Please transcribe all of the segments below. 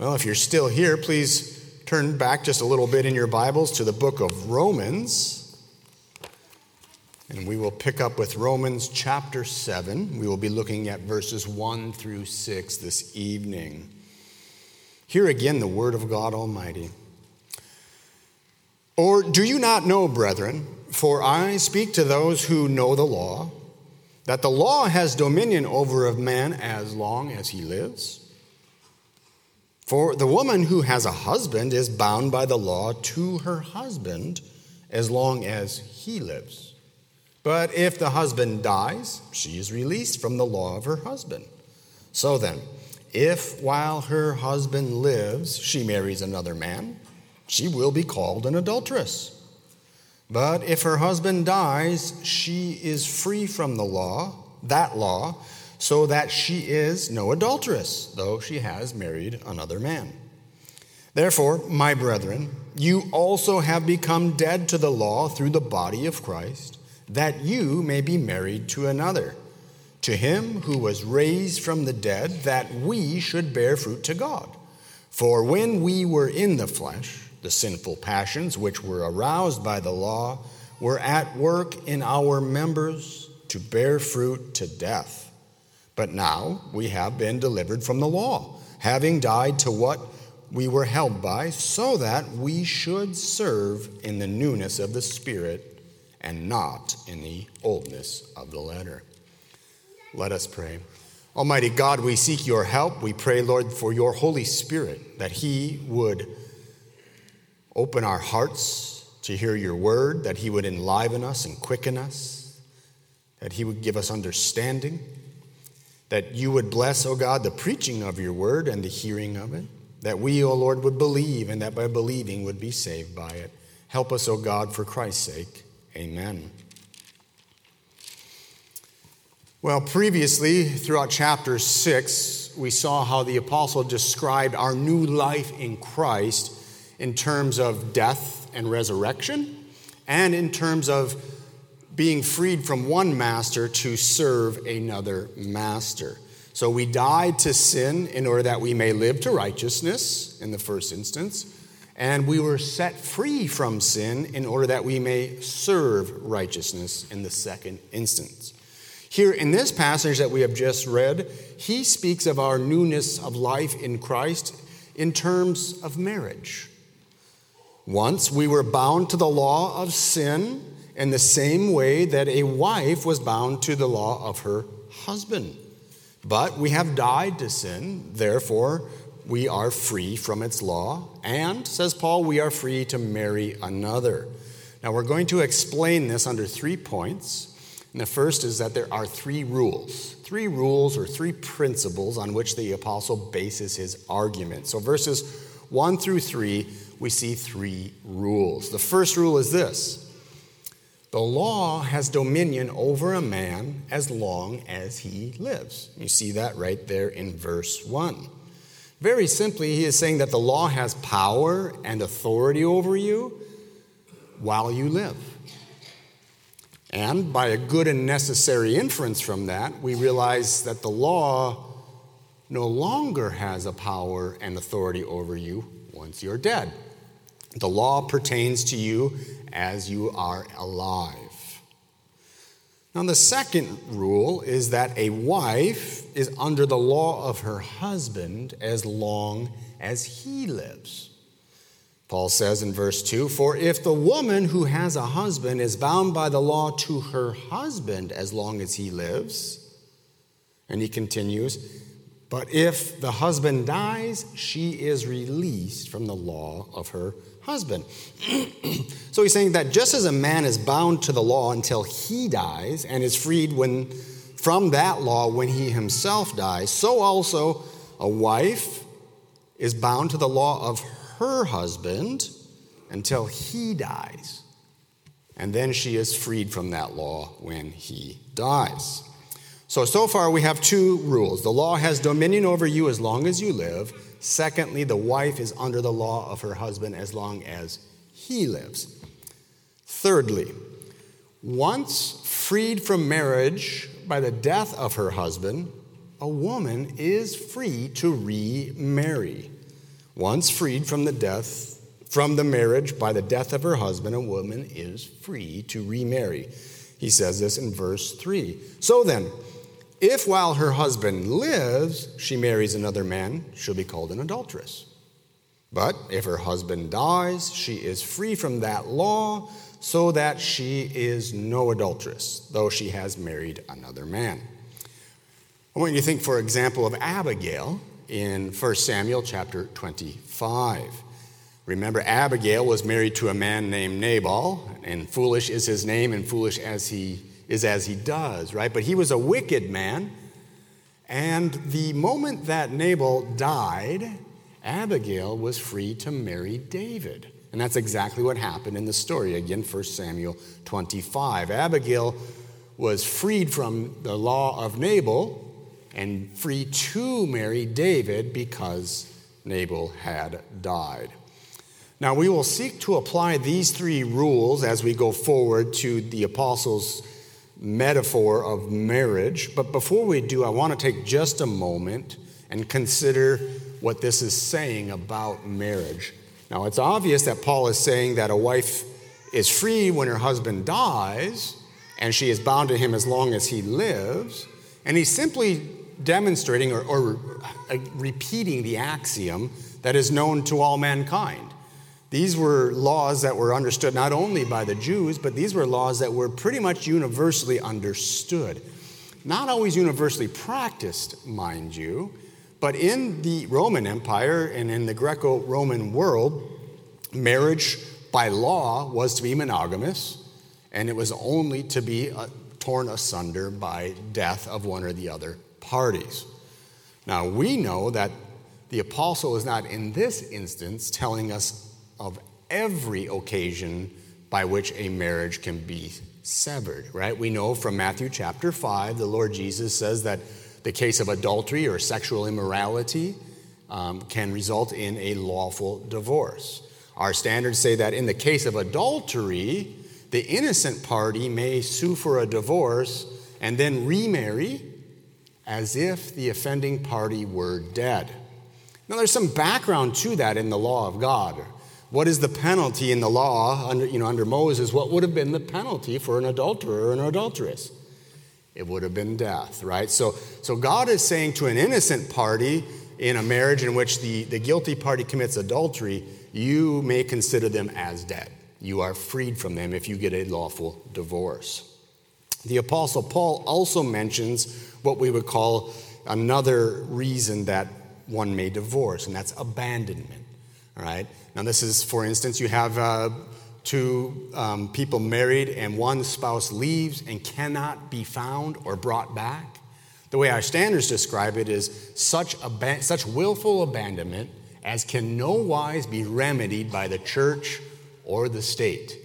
Well, if you're still here, please turn back just a little bit in your Bibles to the book of Romans. And we will pick up with Romans chapter 7. We will be looking at verses 1 through 6 this evening. Here again the word of God Almighty. Or do you not know, brethren, for I speak to those who know the law, that the law has dominion over a man as long as he lives? For the woman who has a husband is bound by the law to her husband as long as he lives. But if the husband dies, she is released from the law of her husband. So then, if while her husband lives she marries another man, she will be called an adulteress. But if her husband dies, she is free from the law, that law so that she is no adulteress, though she has married another man. Therefore, my brethren, you also have become dead to the law through the body of Christ, that you may be married to another, to him who was raised from the dead, that we should bear fruit to God. For when we were in the flesh, the sinful passions which were aroused by the law were at work in our members to bear fruit to death. But now we have been delivered from the law, having died to what we were held by, so that we should serve in the newness of the Spirit and not in the oldness of the letter. Let us pray. Almighty God, we seek your help. We pray, Lord, for your Holy Spirit, that He would open our hearts to hear your word, that He would enliven us and quicken us, that He would give us understanding that you would bless, O God, the preaching of your word and the hearing of it, that we, O Lord, would believe and that by believing would be saved by it. Help us, O God, for Christ's sake. Amen. Well, previously, throughout chapter 6, we saw how the apostle described our new life in Christ in terms of death and resurrection, and in terms of being freed from one master to serve another master. So we died to sin in order that we may live to righteousness in the first instance, and we were set free from sin in order that we may serve righteousness in the second instance. Here in this passage that we have just read, he speaks of our newness of life in Christ in terms of marriage. Once we were bound to the law of sin in the same way that a wife was bound to the law of her husband. But we have died to sin, therefore, we are free from its law. And, says Paul, we are free to marry another. Now, we're going to explain this under three points. And the first is that there are three rules, three rules or three principles on which the apostle bases his argument. So, verses one through three, we see three rules. The first rule is this the law has dominion over a man as long as he lives. You see that right there in verse 1. Very simply, he is saying that the law has power and authority over you while you live. And by a good and necessary inference from that, we realize that the law no longer has a power and authority over you once you're dead. The law pertains to you as you are alive. Now, the second rule is that a wife is under the law of her husband as long as he lives. Paul says in verse 2 For if the woman who has a husband is bound by the law to her husband as long as he lives, and he continues, but if the husband dies, she is released from the law of her husband. so he's saying that just as a man is bound to the law until he dies and is freed when, from that law when he himself dies, so also a wife is bound to the law of her husband until he dies. And then she is freed from that law when he dies. So, so far we have two rules. The law has dominion over you as long as you live, Secondly, the wife is under the law of her husband as long as he lives. Thirdly, once freed from marriage by the death of her husband, a woman is free to remarry. Once freed from the death, from the marriage by the death of her husband, a woman is free to remarry. He says this in verse 3. So then, if while her husband lives, she marries another man, she'll be called an adulteress. But if her husband dies, she is free from that law, so that she is no adulteress, though she has married another man. I want you to think, for example, of Abigail in 1 Samuel chapter 25. Remember, Abigail was married to a man named Nabal, and foolish is his name, and foolish as he is as he does, right? But he was a wicked man. And the moment that Nabal died, Abigail was free to marry David. And that's exactly what happened in the story. Again, 1 Samuel 25. Abigail was freed from the law of Nabal and free to marry David because Nabal had died. Now, we will seek to apply these three rules as we go forward to the apostles' metaphor of marriage. But before we do, I want to take just a moment and consider what this is saying about marriage. Now, it's obvious that Paul is saying that a wife is free when her husband dies, and she is bound to him as long as he lives. And he's simply demonstrating or, or uh, repeating the axiom that is known to all mankind. These were laws that were understood not only by the Jews, but these were laws that were pretty much universally understood. Not always universally practiced, mind you, but in the Roman Empire and in the Greco Roman world, marriage by law was to be monogamous, and it was only to be uh, torn asunder by death of one or the other parties. Now, we know that the apostle is not in this instance telling us of every occasion by which a marriage can be severed, right? We know from Matthew chapter 5, the Lord Jesus says that the case of adultery or sexual immorality um, can result in a lawful divorce. Our standards say that in the case of adultery, the innocent party may sue for a divorce and then remarry as if the offending party were dead. Now, there's some background to that in the law of God. What is the penalty in the law under, you know, under Moses? What would have been the penalty for an adulterer or an adulteress? It would have been death, right? So, so God is saying to an innocent party in a marriage in which the, the guilty party commits adultery, you may consider them as dead. You are freed from them if you get a lawful divorce. The Apostle Paul also mentions what we would call another reason that one may divorce, and that's abandonment. All right? Now, this is, for instance, you have uh, two um, people married and one spouse leaves and cannot be found or brought back. The way our standards describe it is such, ab- such willful abandonment as can no wise be remedied by the church or the state.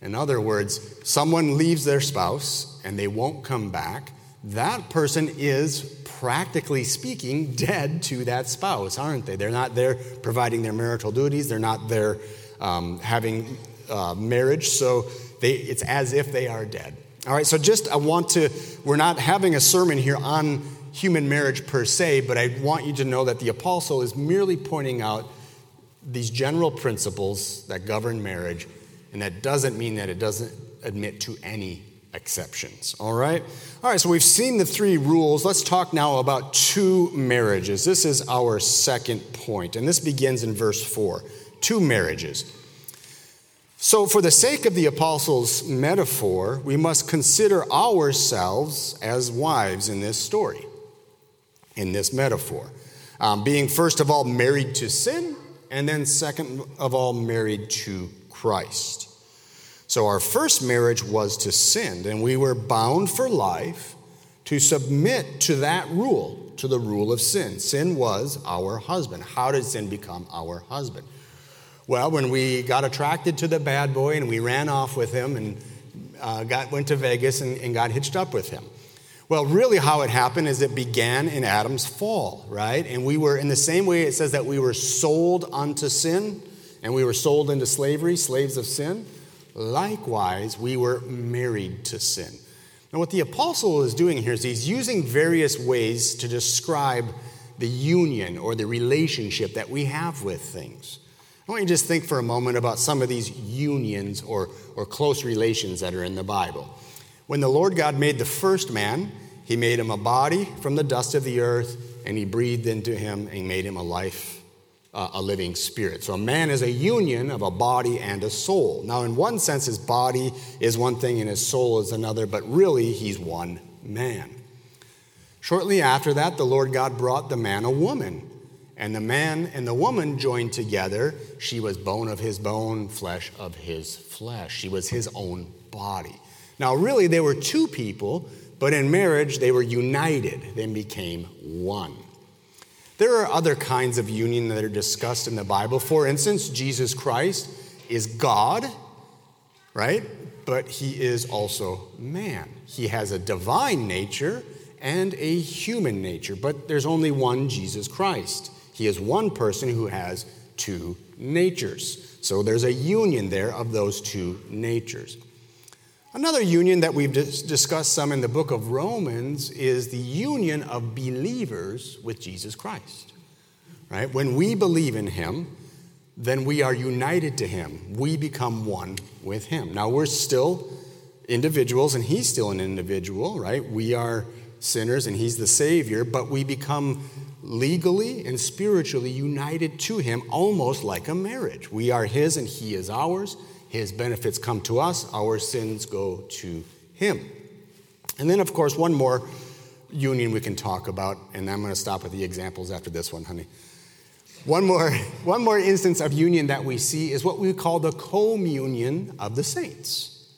In other words, someone leaves their spouse and they won't come back. That person is practically speaking, dead to that spouse, aren't they? They're not there providing their marital duties, they're not there um, having uh, marriage, so they, it's as if they are dead. All right, so just I want to, we're not having a sermon here on human marriage per se, but I want you to know that the apostle is merely pointing out these general principles that govern marriage, and that doesn't mean that it doesn't admit to any exceptions. All right? All right, so we've seen the three rules. Let's talk now about two marriages. This is our second point, and this begins in verse 4 two marriages. So, for the sake of the apostles' metaphor, we must consider ourselves as wives in this story, in this metaphor. Um, being, first of all, married to sin, and then, second of all, married to Christ. So our first marriage was to sin, and we were bound for life to submit to that rule, to the rule of sin. Sin was our husband. How did sin become our husband? Well, when we got attracted to the bad boy and we ran off with him and uh, got, went to Vegas and, and got hitched up with him. Well, really, how it happened is it began in Adam's fall, right? And we were, in the same way it says that we were sold unto sin and we were sold into slavery, slaves of sin. Likewise, we were married to sin. Now, what the apostle is doing here is he's using various ways to describe the union or the relationship that we have with things. I want you to just think for a moment about some of these unions or, or close relations that are in the Bible. When the Lord God made the first man, he made him a body from the dust of the earth, and he breathed into him and made him a life, uh, a living spirit. So a man is a union of a body and a soul. Now, in one sense, his body is one thing and his soul is another, but really, he's one man. Shortly after that, the Lord God brought the man a woman. And the man and the woman joined together. She was bone of his bone, flesh of his flesh. She was his own body. Now, really, they were two people, but in marriage, they were united, they became one. There are other kinds of union that are discussed in the Bible. For instance, Jesus Christ is God, right? But he is also man. He has a divine nature and a human nature, but there's only one Jesus Christ. He is one person who has two natures. So there's a union there of those two natures. Another union that we've discussed some in the book of Romans is the union of believers with Jesus Christ. Right? When we believe in him, then we are united to him. We become one with him. Now we're still individuals and he's still an individual, right? We are sinners and he's the Savior, but we become legally and spiritually united to him almost like a marriage. We are his and he is ours. His benefits come to us, our sins go to him. And then, of course, one more union we can talk about, and I'm going to stop with the examples after this one, honey. One more, one more instance of union that we see is what we call the communion of the saints.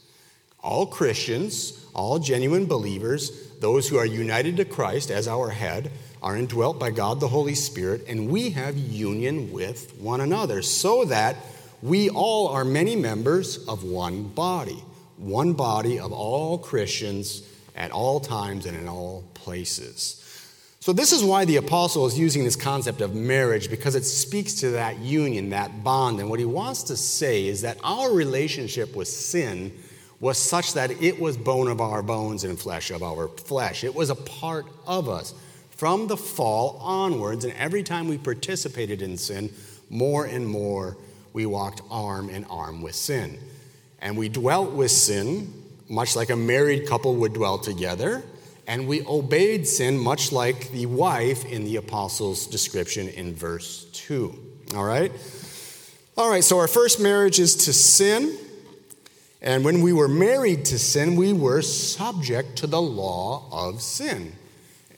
All Christians, all genuine believers, those who are united to Christ as our head are indwelt by God the Holy Spirit, and we have union with one another, so that we all are many members of one body, one body of all Christians at all times and in all places. So, this is why the apostle is using this concept of marriage, because it speaks to that union, that bond. And what he wants to say is that our relationship with sin was such that it was bone of our bones and flesh of our flesh. It was a part of us from the fall onwards. And every time we participated in sin, more and more we walked arm in arm with sin. And we dwelt with sin, much like a married couple would dwell together. And we obeyed sin, much like the wife in the apostles' description in verse 2. All right? All right, so our first marriage is to sin. And when we were married to sin, we were subject to the law of sin.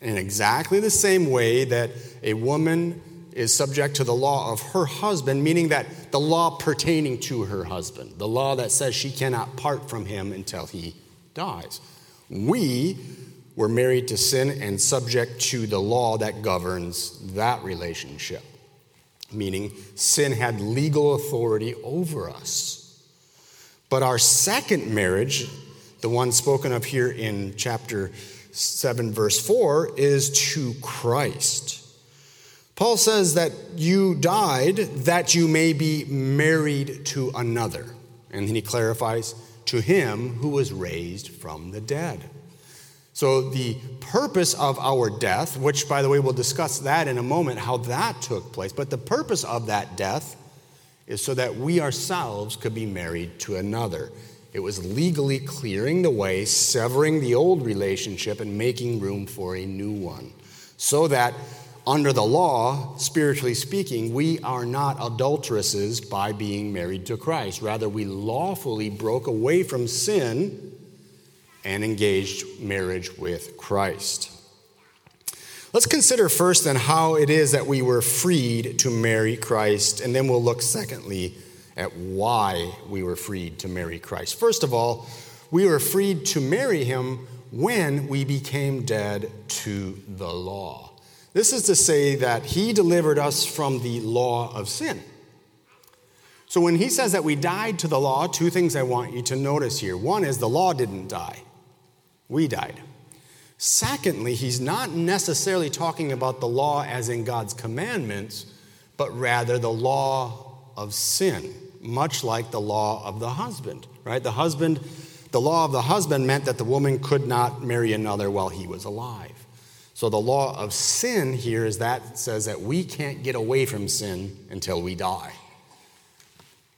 In exactly the same way that a woman is subject to the law of her husband, meaning that the law pertaining to her husband, the law that says she cannot part from him until he dies. We were married to sin and subject to the law that governs that relationship, meaning sin had legal authority over us. But our second marriage, the one spoken of here in chapter 7, verse 4, is to Christ. Paul says that you died that you may be married to another. And then he clarifies, to him who was raised from the dead. So, the purpose of our death, which, by the way, we'll discuss that in a moment, how that took place, but the purpose of that death is so that we ourselves could be married to another. It was legally clearing the way, severing the old relationship, and making room for a new one. So that under the law, spiritually speaking, we are not adulteresses by being married to Christ. Rather, we lawfully broke away from sin and engaged marriage with Christ. Let's consider first then how it is that we were freed to marry Christ, and then we'll look secondly at why we were freed to marry Christ. First of all, we were freed to marry him when we became dead to the law. This is to say that he delivered us from the law of sin. So when he says that we died to the law, two things I want you to notice here. One is the law didn't die, we died. Secondly, he's not necessarily talking about the law as in God's commandments, but rather the law of sin, much like the law of the husband, right? The husband, the law of the husband meant that the woman could not marry another while he was alive. So the law of sin here is that says that we can't get away from sin until we die.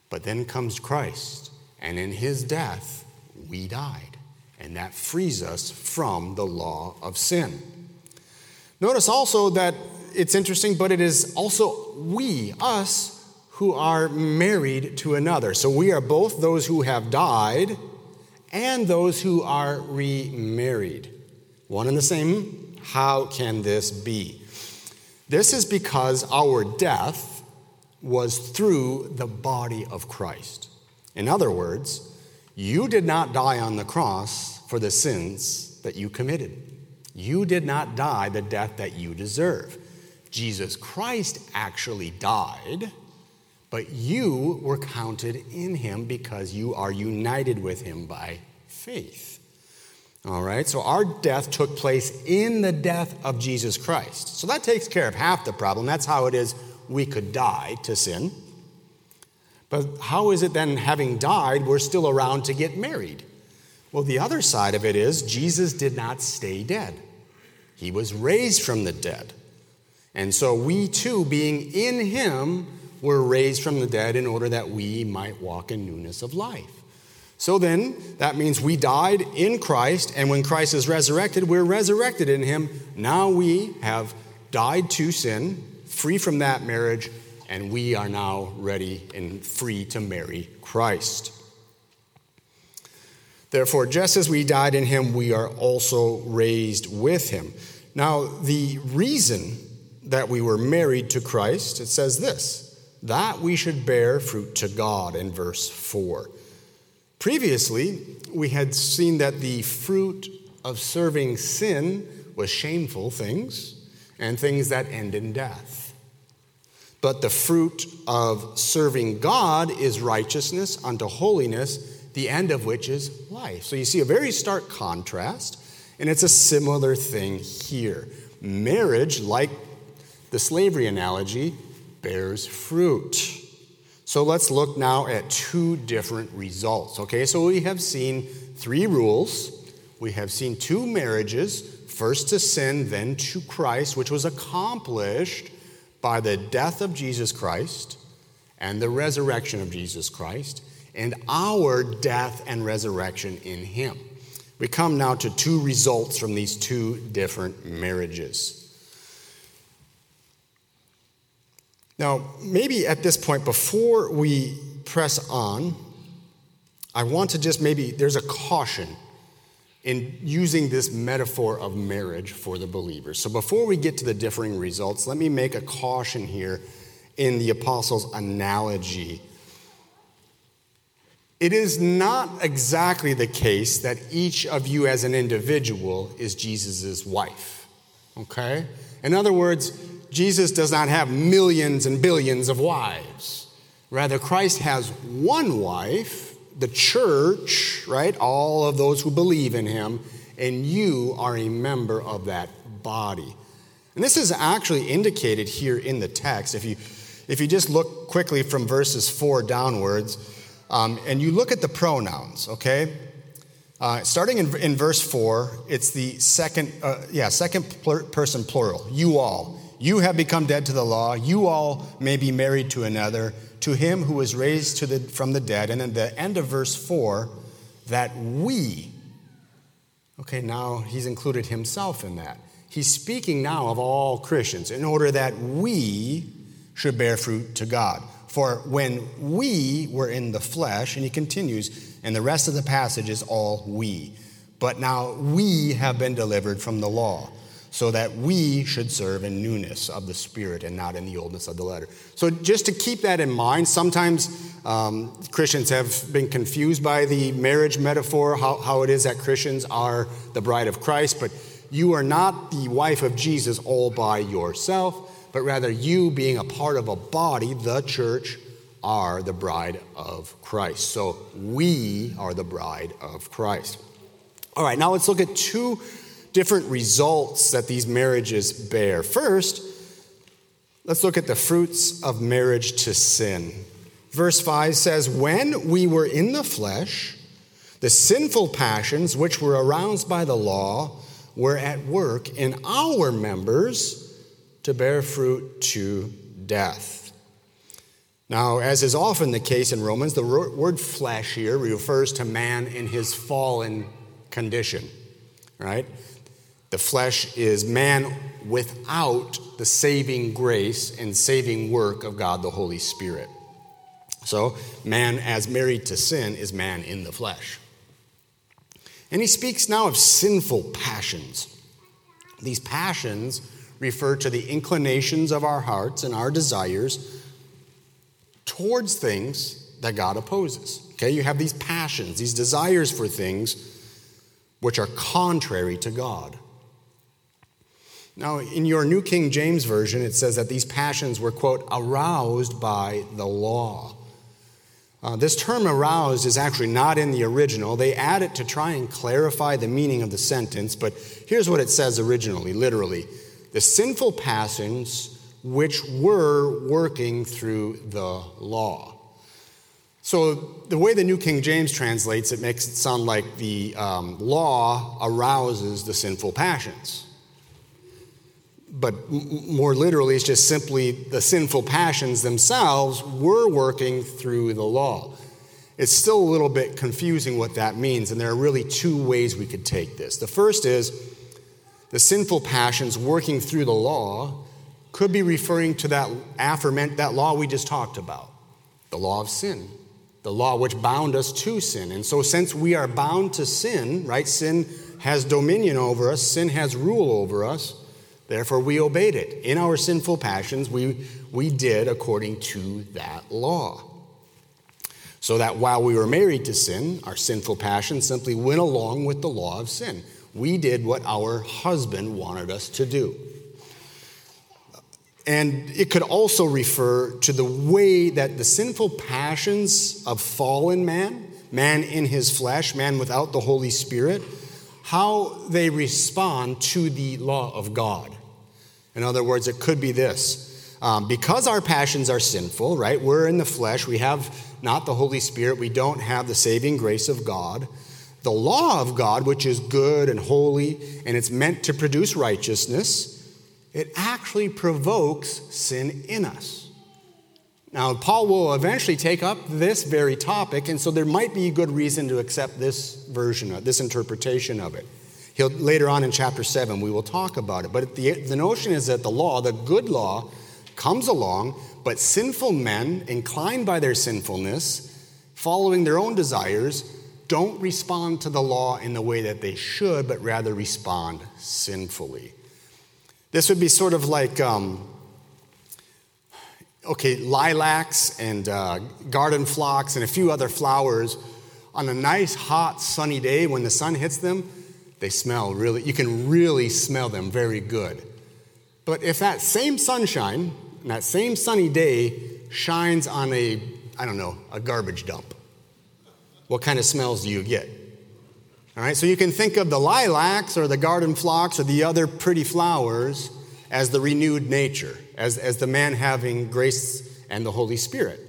But then comes Christ, and in his death, we died. And that frees us from the law of sin. Notice also that it's interesting, but it is also we, us, who are married to another. So we are both those who have died and those who are remarried. One and the same. How can this be? This is because our death was through the body of Christ. In other words, you did not die on the cross for the sins that you committed. You did not die the death that you deserve. Jesus Christ actually died, but you were counted in him because you are united with him by faith. All right, so our death took place in the death of Jesus Christ. So that takes care of half the problem. That's how it is we could die to sin. But how is it then, having died, we're still around to get married? Well, the other side of it is Jesus did not stay dead, he was raised from the dead. And so we too, being in him, were raised from the dead in order that we might walk in newness of life. So then, that means we died in Christ, and when Christ is resurrected, we're resurrected in him. Now we have died to sin, free from that marriage, and we are now ready and free to marry Christ. Therefore, just as we died in him, we are also raised with him. Now, the reason that we were married to Christ, it says this that we should bear fruit to God in verse 4. Previously, we had seen that the fruit of serving sin was shameful things and things that end in death. But the fruit of serving God is righteousness unto holiness, the end of which is life. So you see a very stark contrast, and it's a similar thing here. Marriage, like the slavery analogy, bears fruit. So let's look now at two different results. Okay, so we have seen three rules. We have seen two marriages, first to sin, then to Christ, which was accomplished by the death of Jesus Christ and the resurrection of Jesus Christ, and our death and resurrection in Him. We come now to two results from these two different marriages. Now, maybe at this point, before we press on, I want to just maybe, there's a caution in using this metaphor of marriage for the believers. So before we get to the differing results, let me make a caution here in the apostles' analogy. It is not exactly the case that each of you as an individual is Jesus' wife. Okay? In other words, Jesus does not have millions and billions of wives. Rather, Christ has one wife, the church, right? All of those who believe in him, and you are a member of that body. And this is actually indicated here in the text. If you, if you just look quickly from verses four downwards, um, and you look at the pronouns, okay? Uh, starting in, in verse four, it's the second, uh, yeah, second person plural, you all. You have become dead to the law. You all may be married to another, to him who was raised the, from the dead. And then the end of verse 4, that we, okay, now he's included himself in that. He's speaking now of all Christians in order that we should bear fruit to God. For when we were in the flesh, and he continues, and the rest of the passage is all we. But now we have been delivered from the law so that we should serve in newness of the Spirit and not in the oldness of the letter. So, just to keep that in mind, sometimes um, Christians have been confused by the marriage metaphor, how, how it is that Christians are the bride of Christ, but you are not the wife of Jesus all by yourself, but rather you, being a part of a body, the church, are the bride of Christ. So, we are the bride of Christ. All right, now let's look at two different results that these marriages bear. First, let's look at the fruits of marriage to sin. Verse 5 says, When we were in the flesh, the sinful passions which were aroused by the law were at work in our members to bear fruit to death. Now, as is often the case in Romans, the word flesh here refers to man in his fallen condition, right? The flesh is man without the saving grace and saving work of God the Holy Spirit. So, man as married to sin is man in the flesh. And he speaks now of sinful passions. These passions refer to the inclinations of our hearts and our desires towards things that God opposes. Okay, you have these passions, these desires for things which are contrary to God. Now, in your New King James Version, it says that these passions were, quote, aroused by the law. Uh, this term aroused is actually not in the original. They add it to try and clarify the meaning of the sentence, but here's what it says originally, literally the sinful passions which were working through the law. So, the way the New King James translates it makes it sound like the um, law arouses the sinful passions but more literally, it's just simply the sinful passions themselves were working through the law. It's still a little bit confusing what that means, and there are really two ways we could take this. The first is the sinful passions working through the law could be referring to that affirmant that law we just talked about, the law of sin, the law which bound us to sin. And so, since we are bound to sin, right, sin has dominion over us, sin has rule over us Therefore, we obeyed it. In our sinful passions, we, we did according to that law. So that while we were married to sin, our sinful passions simply went along with the law of sin. We did what our husband wanted us to do. And it could also refer to the way that the sinful passions of fallen man, man in his flesh, man without the Holy Spirit, how they respond to the law of God. In other words, it could be this. Um, because our passions are sinful, right? We're in the flesh. We have not the Holy Spirit. We don't have the saving grace of God. The law of God, which is good and holy, and it's meant to produce righteousness, it actually provokes sin in us. Now, Paul will eventually take up this very topic, and so there might be a good reason to accept this version, of, this interpretation of it. He'll, later on in chapter 7, we will talk about it. But the, the notion is that the law, the good law, comes along, but sinful men, inclined by their sinfulness, following their own desires, don't respond to the law in the way that they should, but rather respond sinfully. This would be sort of like, um, okay, lilacs and uh, garden phlox and a few other flowers on a nice, hot, sunny day when the sun hits them they smell really, you can really smell them very good. But if that same sunshine, that same sunny day shines on a, I don't know, a garbage dump, what kind of smells do you get? All right, so you can think of the lilacs or the garden phlox or the other pretty flowers as the renewed nature, as, as the man having grace and the Holy Spirit.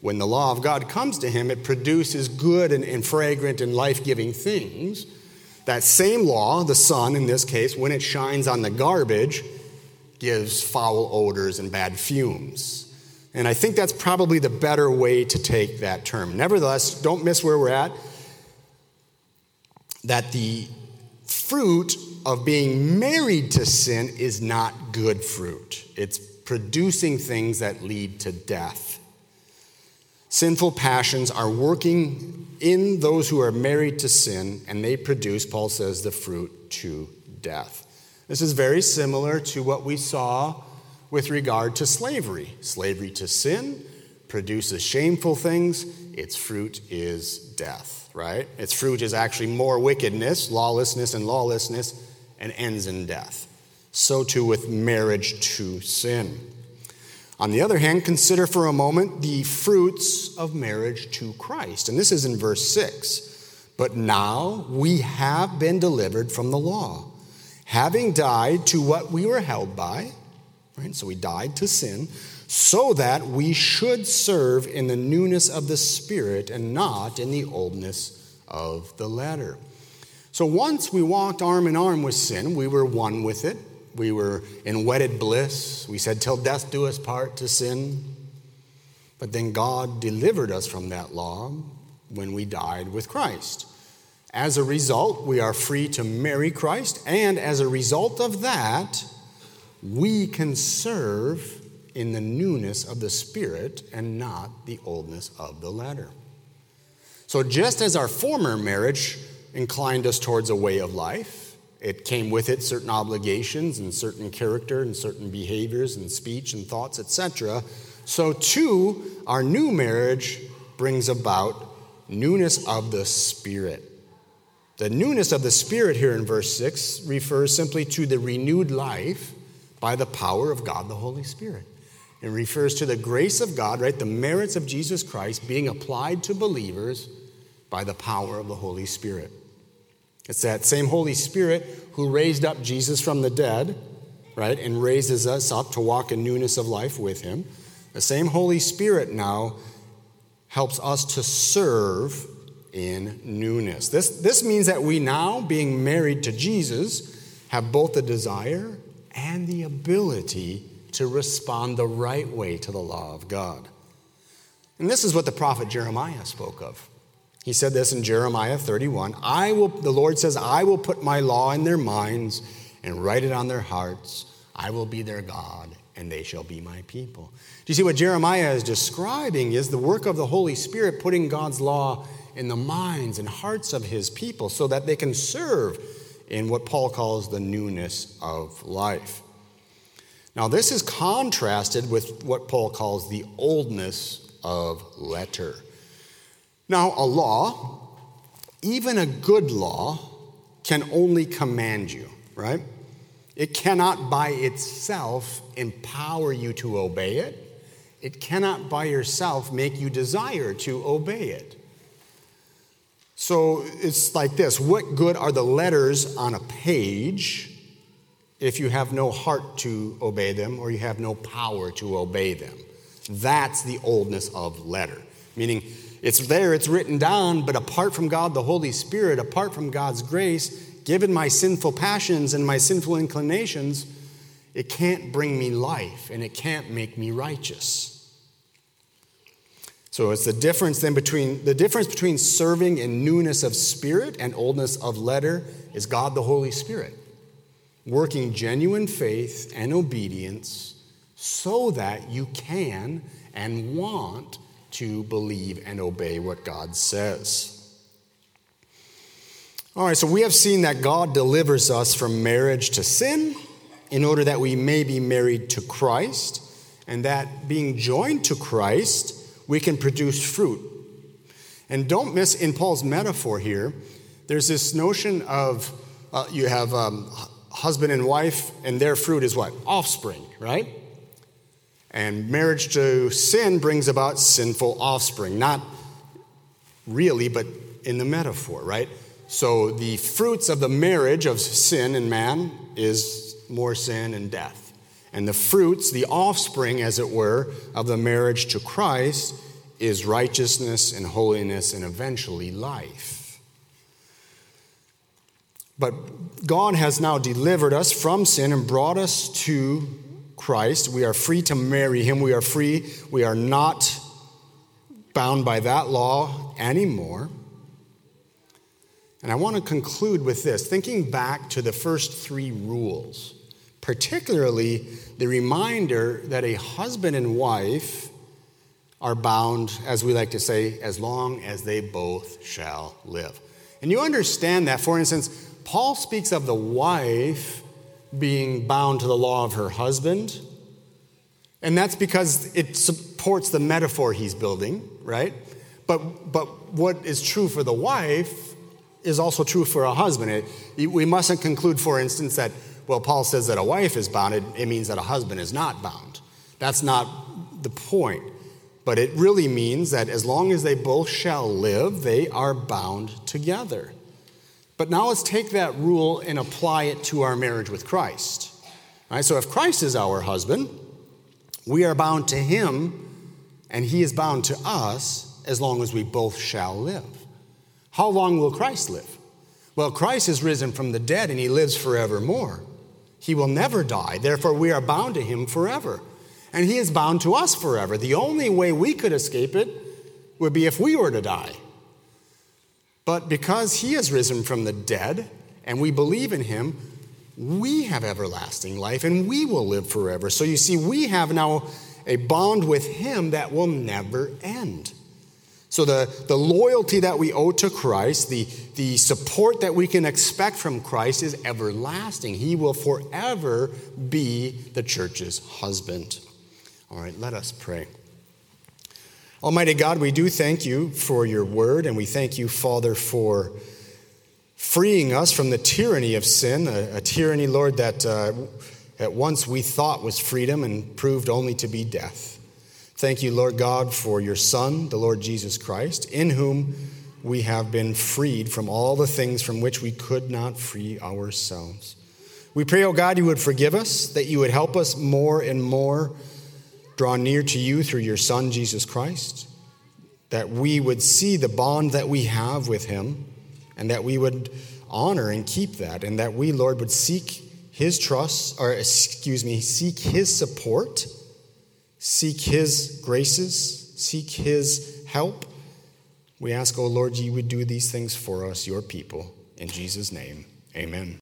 When the law of God comes to him, it produces good and, and fragrant and life giving things. That same law, the sun in this case, when it shines on the garbage, gives foul odors and bad fumes. And I think that's probably the better way to take that term. Nevertheless, don't miss where we're at. That the fruit of being married to sin is not good fruit, it's producing things that lead to death. Sinful passions are working in those who are married to sin, and they produce, Paul says, the fruit to death. This is very similar to what we saw with regard to slavery. Slavery to sin produces shameful things, its fruit is death, right? Its fruit is actually more wickedness, lawlessness, and lawlessness, and ends in death. So too with marriage to sin. On the other hand, consider for a moment the fruits of marriage to Christ. And this is in verse 6. But now we have been delivered from the law, having died to what we were held by, right? So we died to sin, so that we should serve in the newness of the Spirit and not in the oldness of the letter. So once we walked arm in arm with sin, we were one with it. We were in wedded bliss. We said, Till death do us part to sin. But then God delivered us from that law when we died with Christ. As a result, we are free to marry Christ, and as a result of that, we can serve in the newness of the Spirit and not the oldness of the letter. So, just as our former marriage inclined us towards a way of life, it came with it certain obligations and certain character and certain behaviors and speech and thoughts, etc. So, too, our new marriage brings about newness of the Spirit. The newness of the Spirit here in verse 6 refers simply to the renewed life by the power of God the Holy Spirit. It refers to the grace of God, right? The merits of Jesus Christ being applied to believers by the power of the Holy Spirit. It's that same Holy Spirit who raised up Jesus from the dead, right, and raises us up to walk in newness of life with him. The same Holy Spirit now helps us to serve in newness. This, this means that we now, being married to Jesus, have both the desire and the ability to respond the right way to the law of God. And this is what the prophet Jeremiah spoke of. He said this in Jeremiah 31 I will, the Lord says, I will put my law in their minds and write it on their hearts. I will be their God, and they shall be my people. Do you see what Jeremiah is describing is the work of the Holy Spirit putting God's law in the minds and hearts of his people so that they can serve in what Paul calls the newness of life. Now, this is contrasted with what Paul calls the oldness of letter. Now, a law, even a good law, can only command you, right? It cannot by itself empower you to obey it. It cannot by yourself make you desire to obey it. So it's like this What good are the letters on a page if you have no heart to obey them or you have no power to obey them? That's the oldness of letter. Meaning, it's there, it's written down, but apart from God, the Holy Spirit, apart from God's grace, given my sinful passions and my sinful inclinations, it can't bring me life and it can't make me righteous. So it's the difference then between the difference between serving in newness of spirit and oldness of letter is God the Holy Spirit working genuine faith and obedience so that you can and want to believe and obey what God says. All right, so we have seen that God delivers us from marriage to sin in order that we may be married to Christ, and that being joined to Christ, we can produce fruit. And don't miss in Paul's metaphor here, there's this notion of uh, you have um, husband and wife, and their fruit is what? Offspring, right? And marriage to sin brings about sinful offspring. Not really, but in the metaphor, right? So the fruits of the marriage of sin and man is more sin and death. And the fruits, the offspring, as it were, of the marriage to Christ is righteousness and holiness and eventually life. But God has now delivered us from sin and brought us to Christ. We are free to marry Him. We are free. We are not bound by that law anymore. And I want to conclude with this thinking back to the first three rules particularly the reminder that a husband and wife are bound, as we like to say, as long as they both shall live. And you understand that, for instance, Paul speaks of the wife being bound to the law of her husband. And that's because it supports the metaphor he's building, right? But, but what is true for the wife is also true for a husband. It, we mustn't conclude, for instance, that well, Paul says that a wife is bound, it, it means that a husband is not bound. That's not the point. But it really means that as long as they both shall live, they are bound together. But now let's take that rule and apply it to our marriage with Christ. All right, so if Christ is our husband, we are bound to him, and he is bound to us as long as we both shall live. How long will Christ live? Well, Christ is risen from the dead and he lives forevermore. He will never die. Therefore, we are bound to him forever. And he is bound to us forever. The only way we could escape it would be if we were to die. But because he has risen from the dead and we believe in him, we have everlasting life and we will live forever. So you see, we have now a bond with him that will never end. So, the, the loyalty that we owe to Christ, the, the support that we can expect from Christ is everlasting. He will forever be the church's husband. All right, let us pray. Almighty God, we do thank you for your word, and we thank you, Father, for freeing us from the tyranny of sin, a, a tyranny, Lord, that uh, at once we thought was freedom and proved only to be death. Thank you, Lord God, for your Son, the Lord Jesus Christ, in whom we have been freed from all the things from which we could not free ourselves. We pray, oh God, you would forgive us, that you would help us more and more draw near to you through your Son, Jesus Christ, that we would see the bond that we have with him, and that we would honor and keep that, and that we, Lord, would seek his trust, or excuse me, seek his support seek His graces, seek His help. We ask, O oh Lord, you would do these things for us, your people. In Jesus' name, amen.